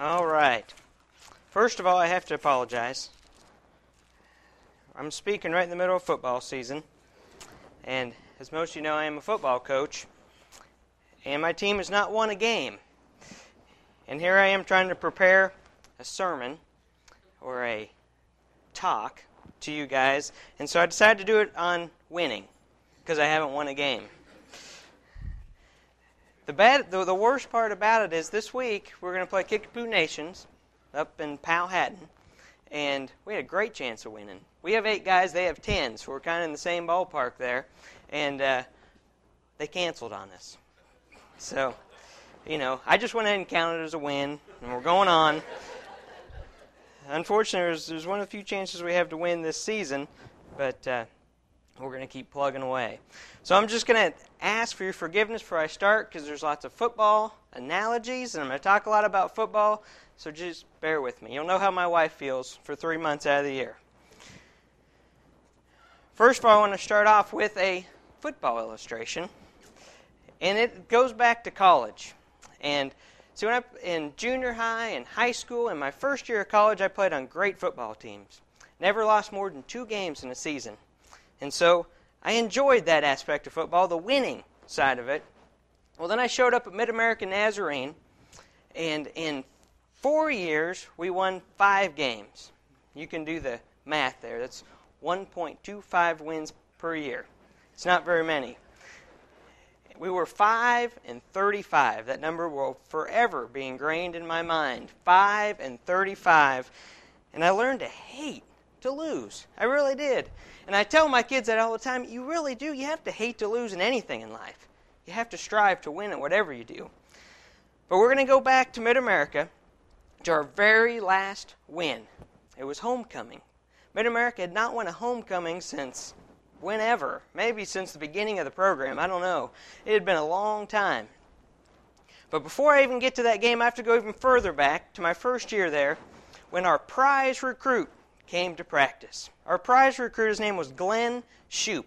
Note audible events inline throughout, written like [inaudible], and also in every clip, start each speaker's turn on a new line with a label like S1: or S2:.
S1: All right. First of all, I have to apologize. I'm speaking right in the middle of football season. And as most of you know, I am a football coach. And my team has not won a game. And here I am trying to prepare a sermon or a talk to you guys. And so I decided to do it on winning because I haven't won a game. The bad, the, the worst part about it is this week we're going to play Kickapoo Nations up in Powhattan, and we had a great chance of winning. We have eight guys; they have ten, so we're kind of in the same ballpark there, and uh, they canceled on us. So, you know, I just went ahead and counted it as a win, and we're going on. Unfortunately, there's, there's one of the few chances we have to win this season, but. Uh, we're going to keep plugging away. So I'm just going to ask for your forgiveness before I start because there's lots of football analogies, and I'm going to talk a lot about football. So just bear with me. You'll know how my wife feels for three months out of the year. First of all, I want to start off with a football illustration, and it goes back to college. And so when I in junior high and high school and my first year of college, I played on great football teams. Never lost more than two games in a season. And so I enjoyed that aspect of football, the winning side of it. Well, then I showed up at Mid American Nazarene, and in four years, we won five games. You can do the math there. That's 1.25 wins per year. It's not very many. We were 5 and 35. That number will forever be ingrained in my mind. 5 and 35. And I learned to hate to lose. I really did. And I tell my kids that all the time. You really do. You have to hate to lose in anything in life. You have to strive to win at whatever you do. But we're going to go back to Mid America to our very last win. It was homecoming. Mid America had not won a homecoming since whenever, maybe since the beginning of the program. I don't know. It had been a long time. But before I even get to that game, I have to go even further back to my first year there when our prize recruit came to practice. Our prize recruit, his name was Glenn Shoup.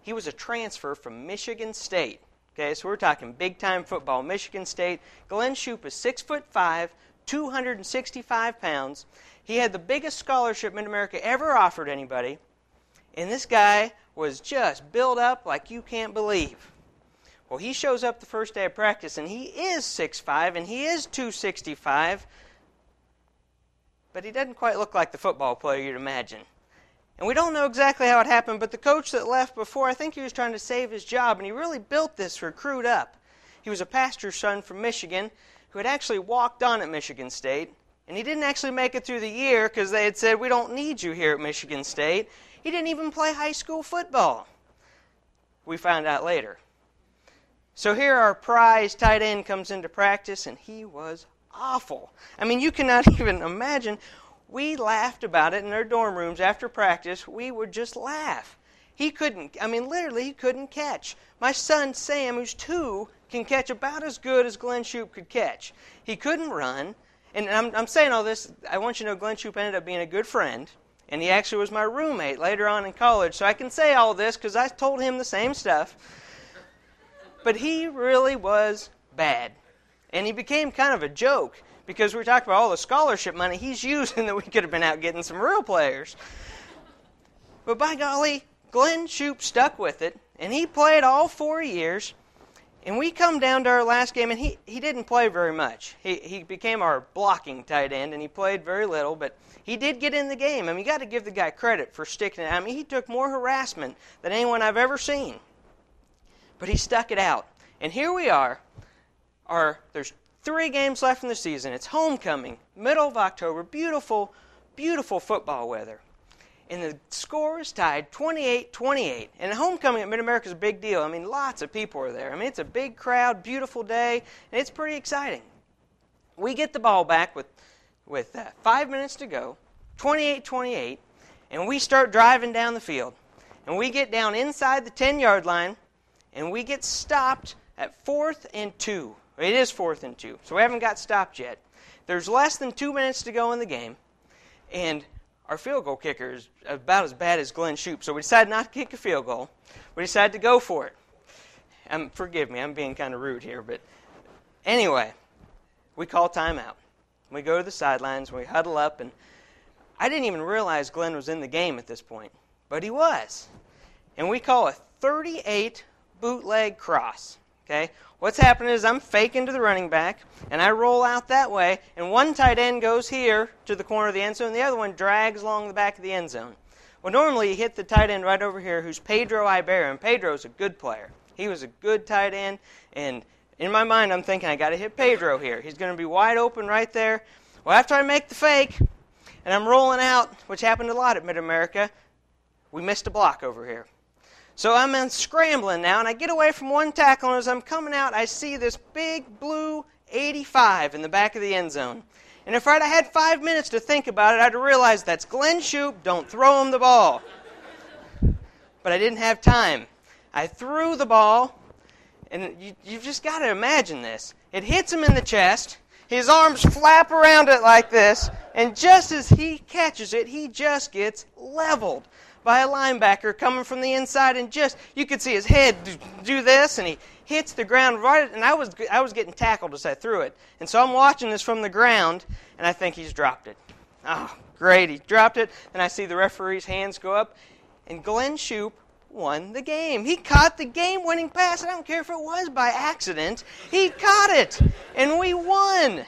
S1: He was a transfer from Michigan State. Okay, so we're talking big time football. Michigan State. Glenn Shoup is six foot five, 265 pounds. He had the biggest scholarship Mid America ever offered anybody. And this guy was just built up like you can't believe. Well, he shows up the first day of practice, and he is 6'5 and he is 265 but he doesn't quite look like the football player you'd imagine. And we don't know exactly how it happened, but the coach that left before, I think he was trying to save his job, and he really built this recruit up. He was a pastor's son from Michigan who had actually walked on at Michigan State, and he didn't actually make it through the year because they had said, We don't need you here at Michigan State. He didn't even play high school football. We found out later. So here our prize tight end comes into practice, and he was awful. I mean, you cannot [laughs] even imagine. We laughed about it in our dorm rooms after practice. We would just laugh. He couldn't, I mean, literally, he couldn't catch. My son, Sam, who's two, can catch about as good as Glenn Shoup could catch. He couldn't run. And I'm, I'm saying all this, I want you to know Glenn Shoup ended up being a good friend. And he actually was my roommate later on in college. So I can say all this because I told him the same stuff. But he really was bad. And he became kind of a joke because we were talking about all the scholarship money he's using [laughs] that we could have been out getting some real players. But by golly, Glenn Shoup stuck with it, and he played all four years. And we come down to our last game, and he, he didn't play very much. He, he became our blocking tight end, and he played very little, but he did get in the game. I mean, you got to give the guy credit for sticking it. I mean, he took more harassment than anyone I've ever seen. But he stuck it out. And here we are, are there's three games left in the season. It's homecoming, middle of October, beautiful, beautiful football weather. And the score is tied 28 28. And homecoming at Mid America is a big deal. I mean, lots of people are there. I mean, it's a big crowd, beautiful day, and it's pretty exciting. We get the ball back with, with uh, five minutes to go, 28 28, and we start driving down the field. And we get down inside the 10 yard line, and we get stopped at fourth and two. It is fourth and two, so we haven't got stopped yet. There's less than two minutes to go in the game, and our field goal kicker is about as bad as Glenn Shoup. So we decided not to kick a field goal. We decided to go for it. Um, forgive me, I'm being kind of rude here, but anyway, we call timeout. We go to the sidelines, we huddle up, and I didn't even realize Glenn was in the game at this point, but he was. And we call a 38 bootleg cross. Okay? What's happening is I'm faking to the running back, and I roll out that way, and one tight end goes here to the corner of the end zone, and the other one drags along the back of the end zone. Well, normally you hit the tight end right over here, who's Pedro Ibarra, and Pedro's a good player. He was a good tight end, and in my mind, I'm thinking I got to hit Pedro here. He's going to be wide open right there. Well, after I make the fake, and I'm rolling out, which happened a lot at Mid America, we missed a block over here. So I'm scrambling now, and I get away from one tackle, and as I'm coming out, I see this big blue 85 in the back of the end zone. And if I'd had five minutes to think about it, I'd have realized that's Glenn Shoup, don't throw him the ball. But I didn't have time. I threw the ball, and you, you've just got to imagine this. It hits him in the chest. His arms flap around it like this, and just as he catches it, he just gets leveled by a linebacker coming from the inside, and just you could see his head do this, and he hits the ground right. And I was I was getting tackled as I threw it, and so I'm watching this from the ground, and I think he's dropped it. Oh, great! He dropped it, and I see the referee's hands go up, and Glenn Shoup won the game. He caught the game winning pass. I don't care if it was by accident. He caught it, and we won.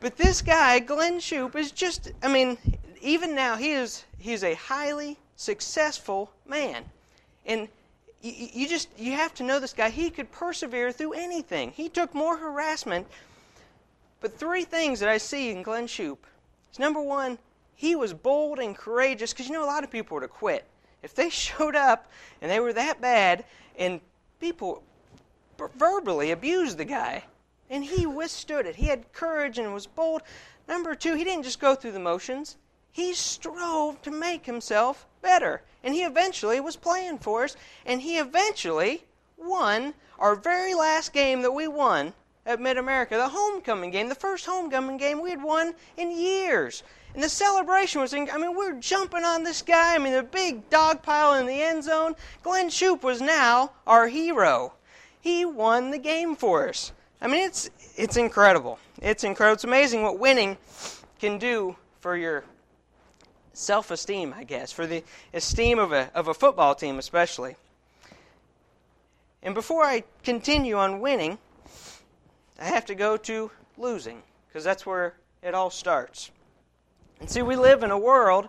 S1: But this guy, Glenn Shoup, is just, I mean, even now, he is he's a highly successful man. And you, you just, you have to know this guy. He could persevere through anything. He took more harassment. But three things that I see in Glenn Shoup is number one, he was bold and courageous because you know a lot of people would have quit if they [laughs] showed up and they were that bad and people verbally abused the guy, and he withstood it. He had courage and was bold. Number two, he didn't just go through the motions. He strove to make himself better. And he eventually was playing for us, and he eventually won our very last game that we won at Mid America, the homecoming game, the first homecoming game we had won in years. And the celebration was, I mean, we were jumping on this guy. I mean, the big dog pile in the end zone. Glenn Shoup was now our hero. He won the game for us. I mean, it's, it's incredible. It's incredible. It's amazing what winning can do for your self esteem, I guess, for the esteem of a, of a football team, especially. And before I continue on winning, I have to go to losing, because that's where it all starts. And see, we live in a world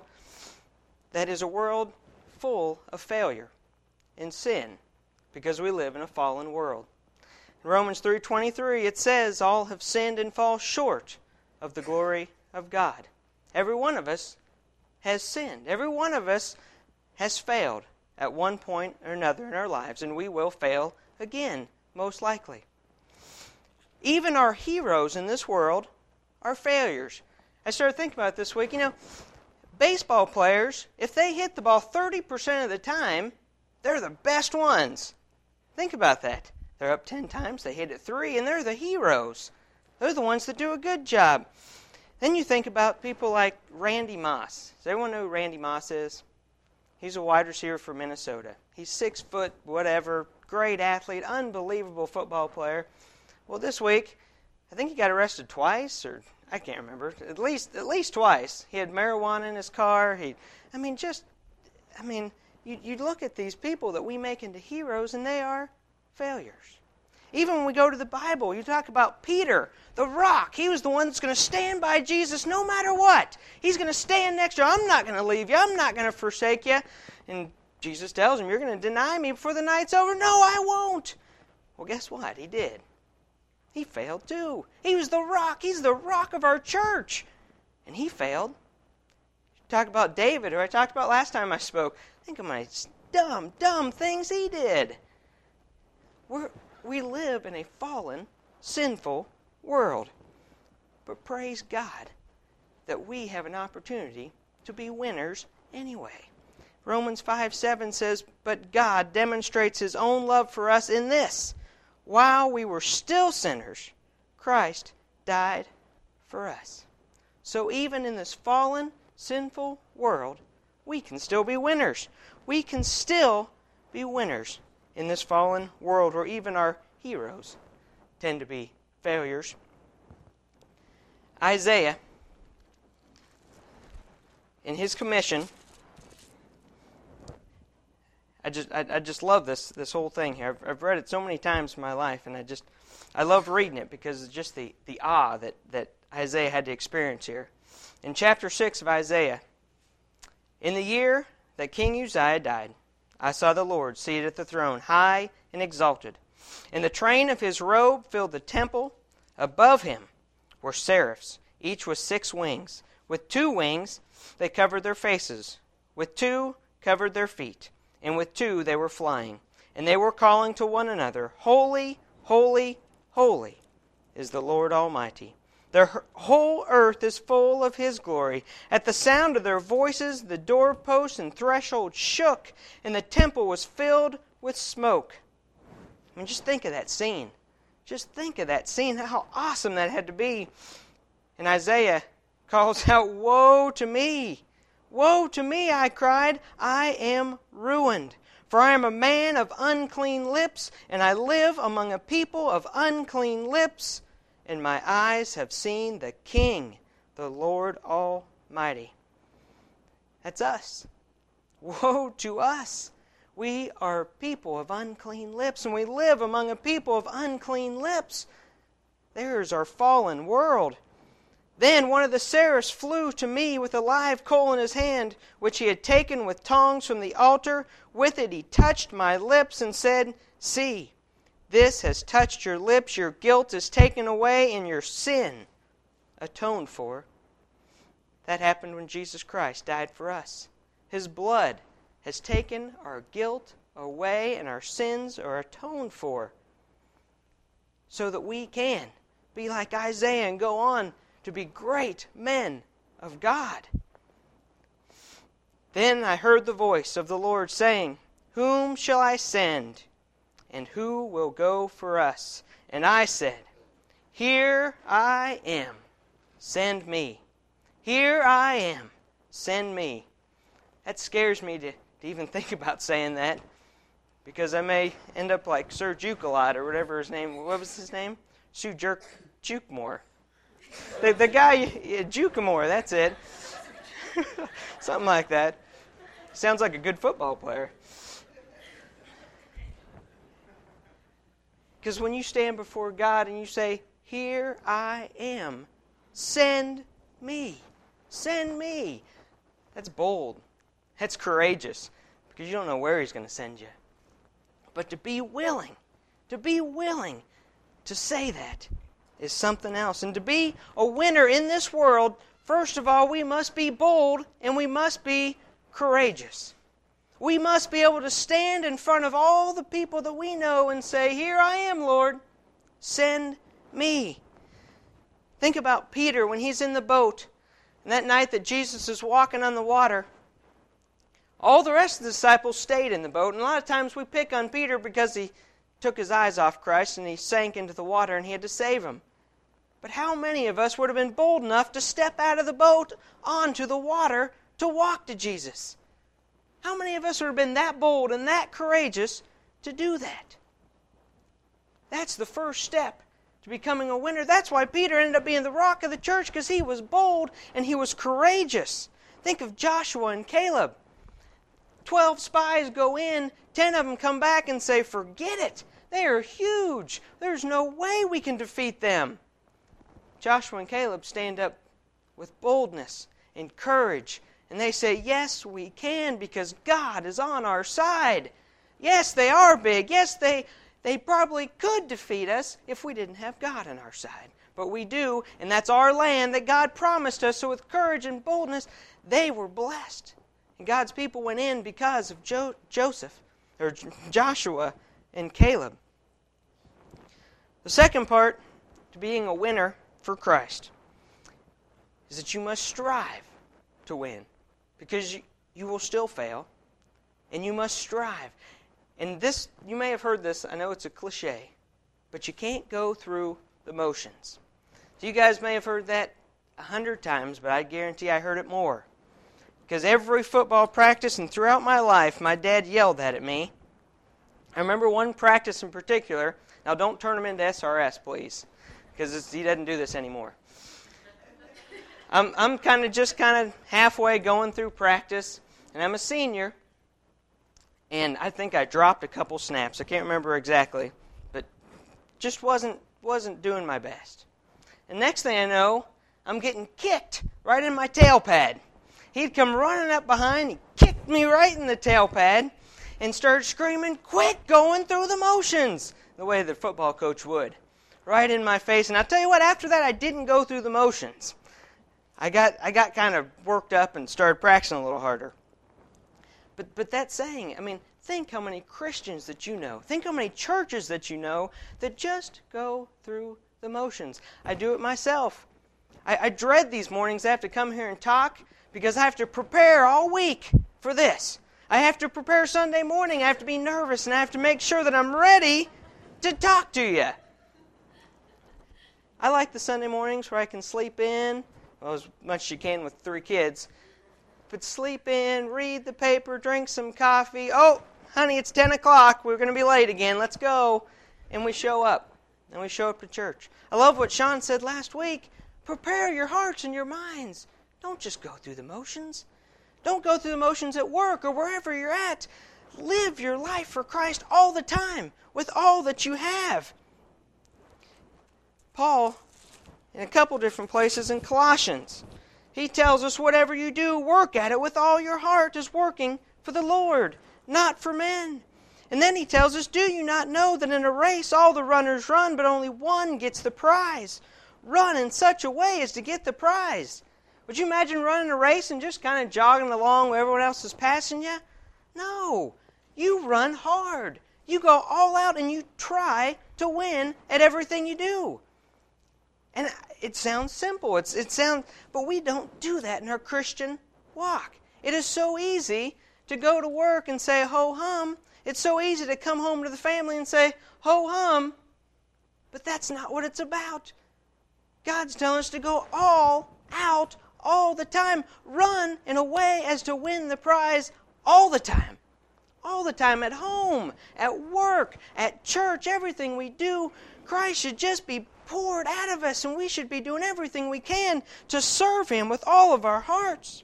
S1: that is a world full of failure and sin because we live in a fallen world. In Romans 3:23 it says all have sinned and fall short of the glory of God. Every one of us has sinned. Every one of us has failed at one point or another in our lives and we will fail again most likely. Even our heroes in this world are failures. I started thinking about this week. You know, baseball players, if they hit the ball 30% of the time, they're the best ones. Think about that. They're up 10 times, they hit it 3, and they're the heroes. They're the ones that do a good job. Then you think about people like Randy Moss. Does everyone know who Randy Moss is? He's a wide receiver for Minnesota. He's six foot, whatever, great athlete, unbelievable football player. Well, this week, I think he got arrested twice, or I can't remember. At least at least twice. He had marijuana in his car. He, I mean, just, I mean, you you look at these people that we make into heroes, and they are failures. Even when we go to the Bible, you talk about Peter, the rock. He was the one that's going to stand by Jesus no matter what. He's going to stand next to you. I'm not going to leave you. I'm not going to forsake you. And Jesus tells him, You're going to deny me before the night's over. No, I won't. Well, guess what? He did. He failed too. He was the rock. He's the rock of our church. And he failed. Talk about David, who I talked about last time I spoke. Think of my dumb, dumb things he did. We're, we live in a fallen, sinful world. But praise God that we have an opportunity to be winners anyway. Romans 5 7 says, But God demonstrates his own love for us in this while we were still sinners, Christ died for us. So even in this fallen, sinful world, we can still be winners. We can still be winners in this fallen world where even our heroes tend to be failures. Isaiah, in his commission, I just I, I, just love this this whole thing here. I've, I've read it so many times in my life, and I just I love reading it because it's just the, the awe that, that Isaiah had to experience here. In chapter six of Isaiah, in the year that King Uzziah died, I saw the Lord seated at the throne, high and exalted, and the train of his robe filled the temple. Above him were seraphs, each with six wings. With two wings they covered their faces, with two covered their feet and with two they were flying. And they were calling to one another, Holy, holy, holy is the Lord Almighty. The whole earth is full of His glory. At the sound of their voices, the doorposts and threshold shook, and the temple was filled with smoke. I mean, just think of that scene. Just think of that scene, how awesome that had to be. And Isaiah calls out, Woe to me! Woe to me, I cried, I am ruined. For I am a man of unclean lips, and I live among a people of unclean lips, and my eyes have seen the King, the Lord Almighty. That's us. Woe to us! We are people of unclean lips, and we live among a people of unclean lips. There's our fallen world. Then one of the seraphs flew to me with a live coal in his hand, which he had taken with tongs from the altar. With it he touched my lips and said, See, this has touched your lips. Your guilt is taken away, and your sin atoned for. That happened when Jesus Christ died for us. His blood has taken our guilt away, and our sins are atoned for. So that we can be like Isaiah and go on to be great men of God. Then I heard the voice of the Lord saying, Whom shall I send? And who will go for us? And I said, Here I am. Send me. Here I am. Send me. That scares me to, to even [laughs] think about saying that because I may end up like Sir Jukalot or whatever his name What was his name? Sue Jerk Jukemore the, the guy, Jukamore, that's it. [laughs] Something like that. Sounds like a good football player. Because when you stand before God and you say, Here I am, send me, send me, that's bold. That's courageous because you don't know where He's going to send you. But to be willing, to be willing to say that is something else. And to be a winner in this world, first of all, we must be bold and we must be courageous. We must be able to stand in front of all the people that we know and say, Here I am, Lord, send me. Think about Peter when he's in the boat, and that night that Jesus is walking on the water. All the rest of the disciples stayed in the boat, and a lot of times we pick on Peter because he took his eyes off Christ and he sank into the water and he had to save him. But how many of us would have been bold enough to step out of the boat onto the water to walk to Jesus? How many of us have been that bold and that courageous to do that? That's the first step to becoming a winner. That's why Peter ended up being the rock of the church because he was bold and he was courageous. Think of Joshua and Caleb. Twelve spies go in, ten of them come back and say, Forget it. They are huge. There's no way we can defeat them. Joshua and Caleb stand up with boldness and courage, and they say, Yes, we can because God is on our side. Yes, they are big. Yes, they, they probably could defeat us if we didn't have God on our side. But we do, and that's our land that God promised us. So, with courage and boldness, they were blessed. And God's people went in because of jo- Joseph, or Joshua and Caleb. The second part to being a winner for Christ is that you must strive to win because you, you will still fail and you must strive. And this, you may have heard this, I know it's a cliche, but you can't go through the motions. So you guys may have heard that a hundred times, but I guarantee I heard it more. Because every football practice and throughout my life, my dad yelled that at me. I remember one practice in particular. Now, don't turn them into SRS, please because he doesn't do this anymore. I'm, I'm kind of just kind of halfway going through practice, and I'm a senior, and I think I dropped a couple snaps. I can't remember exactly, but just wasn't wasn't doing my best. And next thing I know, I'm getting kicked right in my tail pad. He'd come running up behind, he kicked me right in the tail pad, and started screaming, Quit going through the motions, the way the football coach would, right in my face. And I'll tell you what, after that, I didn't go through the motions. I got, I got kind of worked up and started practicing a little harder. But, but that saying, I mean, think how many Christians that you know, think how many churches that you know that just go through the motions. I do it myself. I, I dread these mornings I have to come here and talk because I have to prepare all week for this. I have to prepare Sunday morning. I have to be nervous and I have to make sure that I'm ready to talk to you. I like the Sunday mornings where I can sleep in, well, as much as you can with three kids. But sleep in, read the paper, drink some coffee. Oh, honey, it's 10 o'clock. We're going to be late again. Let's go. And we show up. And we show up to church. I love what Sean said last week. Prepare your hearts and your minds. Don't just go through the motions. Don't go through the motions at work or wherever you're at. Live your life for Christ all the time with all that you have. Paul, in a couple different places in Colossians, he tells us whatever you do, work at it with all your heart as working for the Lord, not for men. And then he tells us, Do you not know that in a race all the runners run, but only one gets the prize? Run in such a way as to get the prize. Would you imagine running a race and just kind of jogging along where everyone else is passing you? No. You run hard. You go all out and you try to win at everything you do. And it sounds simple. It's, it sounds, but we don't do that in our Christian walk. It is so easy to go to work and say ho hum. It's so easy to come home to the family and say ho hum. But that's not what it's about. God's telling us to go all out all the time. Run in a way as to win the prize all the time. All the time at home, at work, at church, everything we do, Christ should just be poured out of us, and we should be doing everything we can to serve Him with all of our hearts.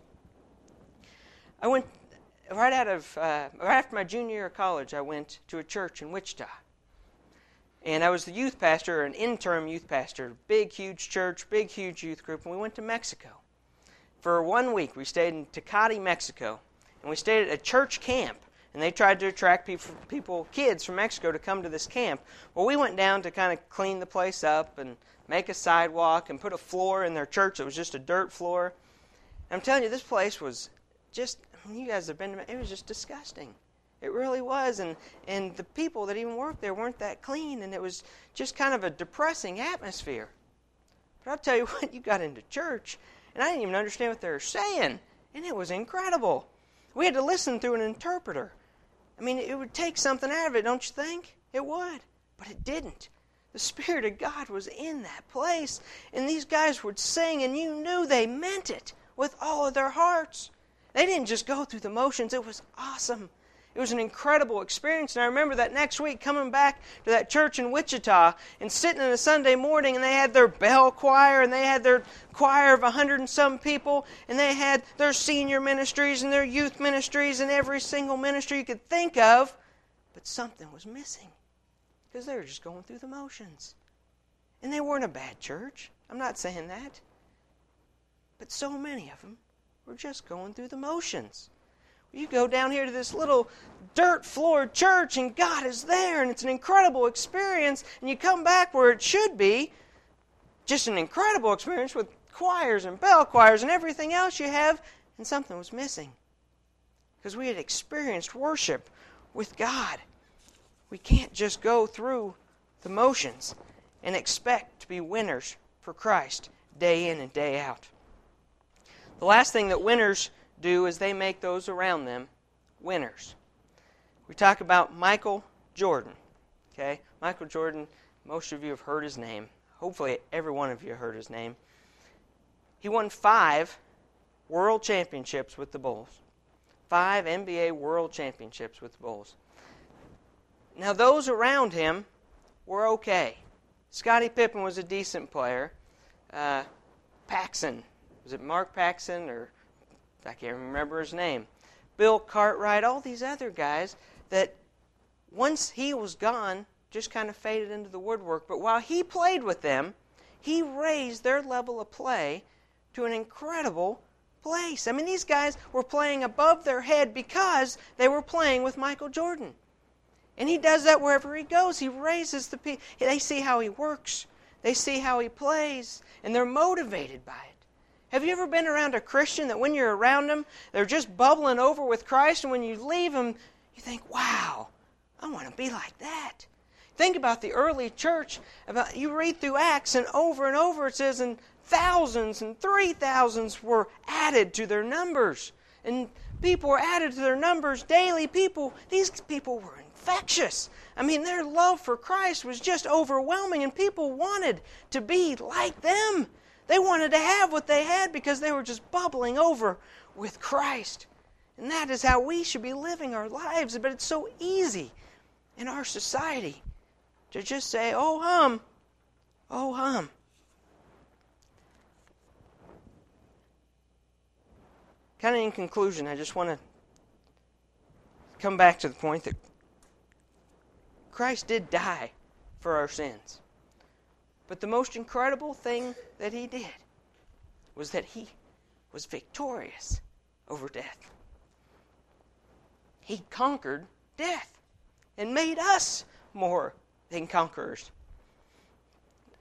S1: I went right out of uh, right after my junior year of college. I went to a church in Wichita, and I was the youth pastor, an interim youth pastor, big, huge church, big, huge youth group, and we went to Mexico for one week. We stayed in Tecate, Mexico, and we stayed at a church camp. And they tried to attract people, people, kids from Mexico to come to this camp. Well, we went down to kind of clean the place up and make a sidewalk and put a floor in their church that was just a dirt floor. And I'm telling you, this place was just, I mean, you guys have been to it was just disgusting. It really was. And, and the people that even worked there weren't that clean. And it was just kind of a depressing atmosphere. But I'll tell you [laughs] what, you got into church and I didn't even understand what they were saying. And it was incredible. We had to listen through an interpreter. I mean, it would take something out of it, don't you think? It would. But it didn't. The Spirit of God was in that place. And these guys would sing, and you knew they meant it with all of their hearts. They didn't just go through the motions, it was awesome. It was an incredible experience. And I remember that next week coming back to that church in Wichita and sitting in a Sunday morning, and they had their bell choir, and they had their choir of a hundred and some people, and they had their senior ministries and their youth ministries and every single ministry you could think of. But something was missing because they were just going through the motions. And they weren't a bad church. I'm not saying that. But so many of them were just going through the motions. You go down here to this little dirt floored church, and God is there, and it's an incredible experience. And you come back where it should be just an incredible experience with choirs and bell choirs and everything else you have, and something was missing. Because we had experienced worship with God. We can't just go through the motions and expect to be winners for Christ day in and day out. The last thing that winners do is they make those around them winners. We talk about Michael Jordan. Okay? Michael Jordan, most of you have heard his name. Hopefully, every one of you heard his name. He won five world championships with the Bulls. Five NBA world championships with the Bulls. Now, those around him were okay. Scottie Pippen was a decent player. Uh, Paxson was it Mark Paxson or I can't remember his name, Bill Cartwright, all these other guys that once he was gone, just kind of faded into the woodwork. But while he played with them, he raised their level of play to an incredible place. I mean, these guys were playing above their head because they were playing with Michael Jordan. And he does that wherever he goes. He raises the people. They see how he works, they see how he plays, and they're motivated by it. Have you ever been around a Christian that when you're around them, they're just bubbling over with Christ, and when you leave them, you think, wow, I want to be like that. Think about the early church. About you read through Acts, and over and over it says, and thousands and three thousands were added to their numbers, and people were added to their numbers daily. People, these people were infectious. I mean, their love for Christ was just overwhelming, and people wanted to be like them. They wanted to have what they had because they were just bubbling over with Christ. And that is how we should be living our lives. But it's so easy in our society to just say, oh, hum, oh, hum. Kind of in conclusion, I just want to come back to the point that Christ did die for our sins. But the most incredible thing that he did was that he was victorious over death. He conquered death and made us more than conquerors.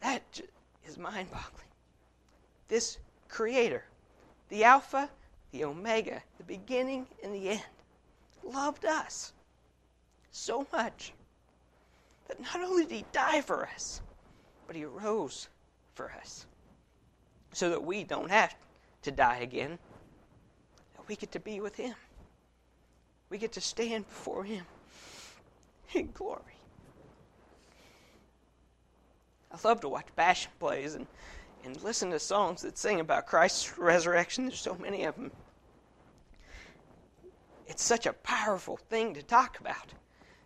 S1: That is mind boggling. This Creator, the Alpha, the Omega, the beginning and the end, loved us so much that not only did He die for us, but He rose for us so that we don't have to die again. We get to be with Him. We get to stand before Him in glory. I love to watch passion plays and, and listen to songs that sing about Christ's resurrection. There's so many of them. It's such a powerful thing to talk about.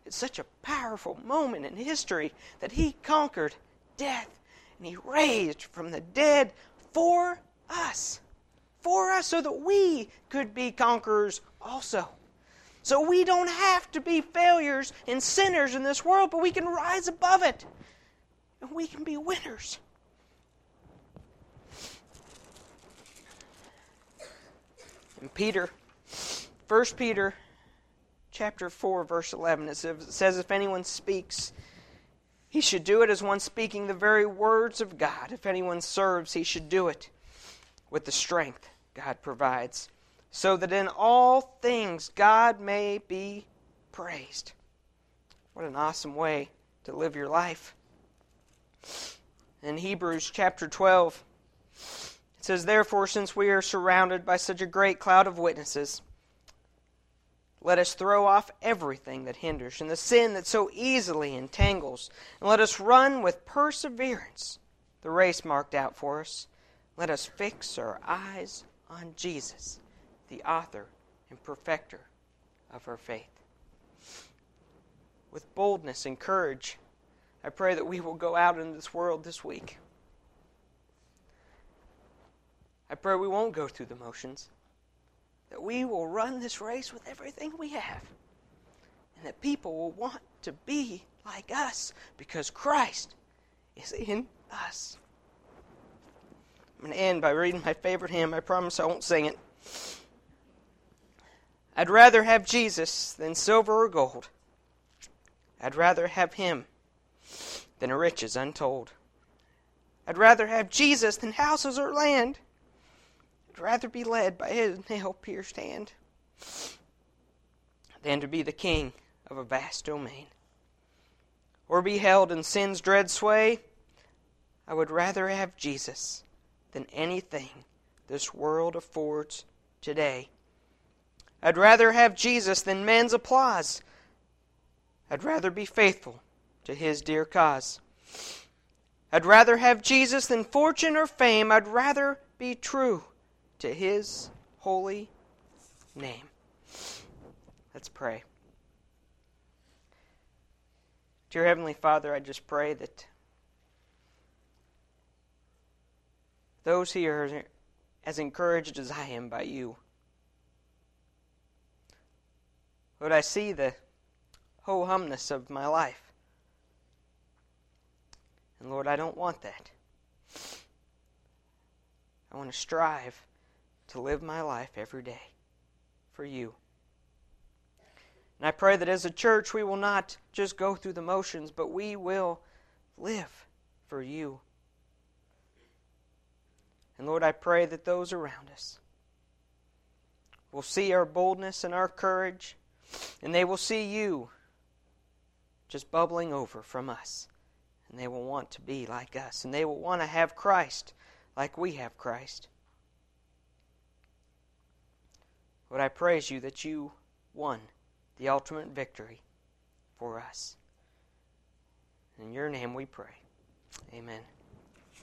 S1: It's such a powerful moment in history that he conquered death and he raised from the dead for us. For us, so that we could be conquerors also. So we don't have to be failures and sinners in this world, but we can rise above it. And we can be winners. And Peter, 1 Peter chapter 4, verse 11, it says, If anyone speaks, he should do it as one speaking the very words of God. If anyone serves, he should do it with the strength God provides, so that in all things God may be praised. What an awesome way to live your life. In Hebrews chapter 12, it says, Therefore, since we are surrounded by such a great cloud of witnesses, let us throw off everything that hinders and the sin that so easily entangles, and let us run with perseverance the race marked out for us. Let us fix our eyes on Jesus, the author and perfecter of our faith. With boldness and courage, I pray that we will go out into this world this week. I pray we won't go through the motions that we will run this race with everything we have. And that people will want to be like us because Christ is in us. I'm going to end by reading my favorite hymn. I promise I won't sing it. I'd rather have Jesus than silver or gold. I'd rather have him than riches untold. I'd rather have Jesus than houses or land rather be led by his nail pierced hand than to be the king of a vast domain. Or be held in sin's dread sway. I would rather have Jesus than anything this world affords today. I'd rather have Jesus than men's applause. I'd rather be faithful to his dear cause. I'd rather have Jesus than fortune or fame. I'd rather be true to his holy name. Let's pray. Dear Heavenly Father, I just pray that those here are as encouraged as I am by you. Lord, I see the ho humness of my life. And Lord, I don't want that. I want to strive to live my life every day for you. And I pray that as a church, we will not just go through the motions, but we will live for you. And Lord, I pray that those around us will see our boldness and our courage, and they will see you just bubbling over from us. And they will want to be like us, and they will want to have Christ like we have Christ. Lord, I praise you that you won the ultimate victory for us. In your name we pray. Amen.